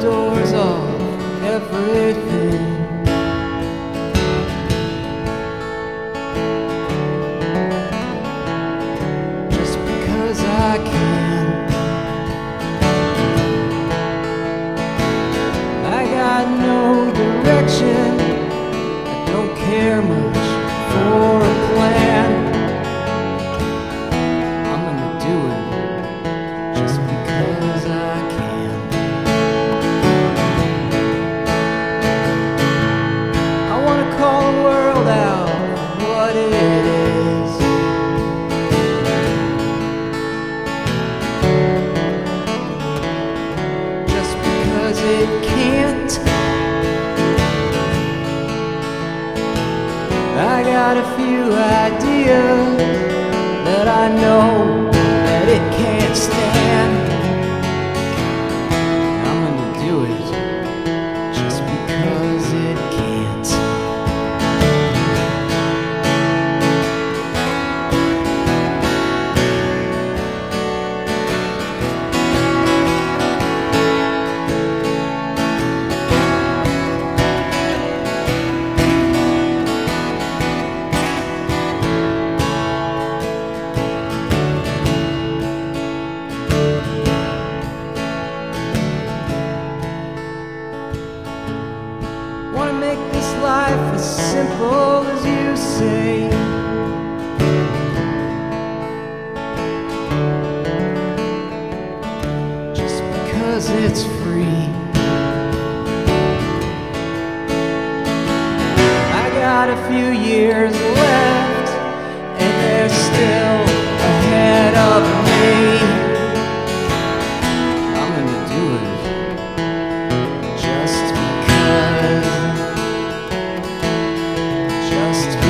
doors off everything. Just because I can. I got no direction. I don't care much. Got a few ideas that I know as simple as you say. Just because it's free. I got a few years left, past.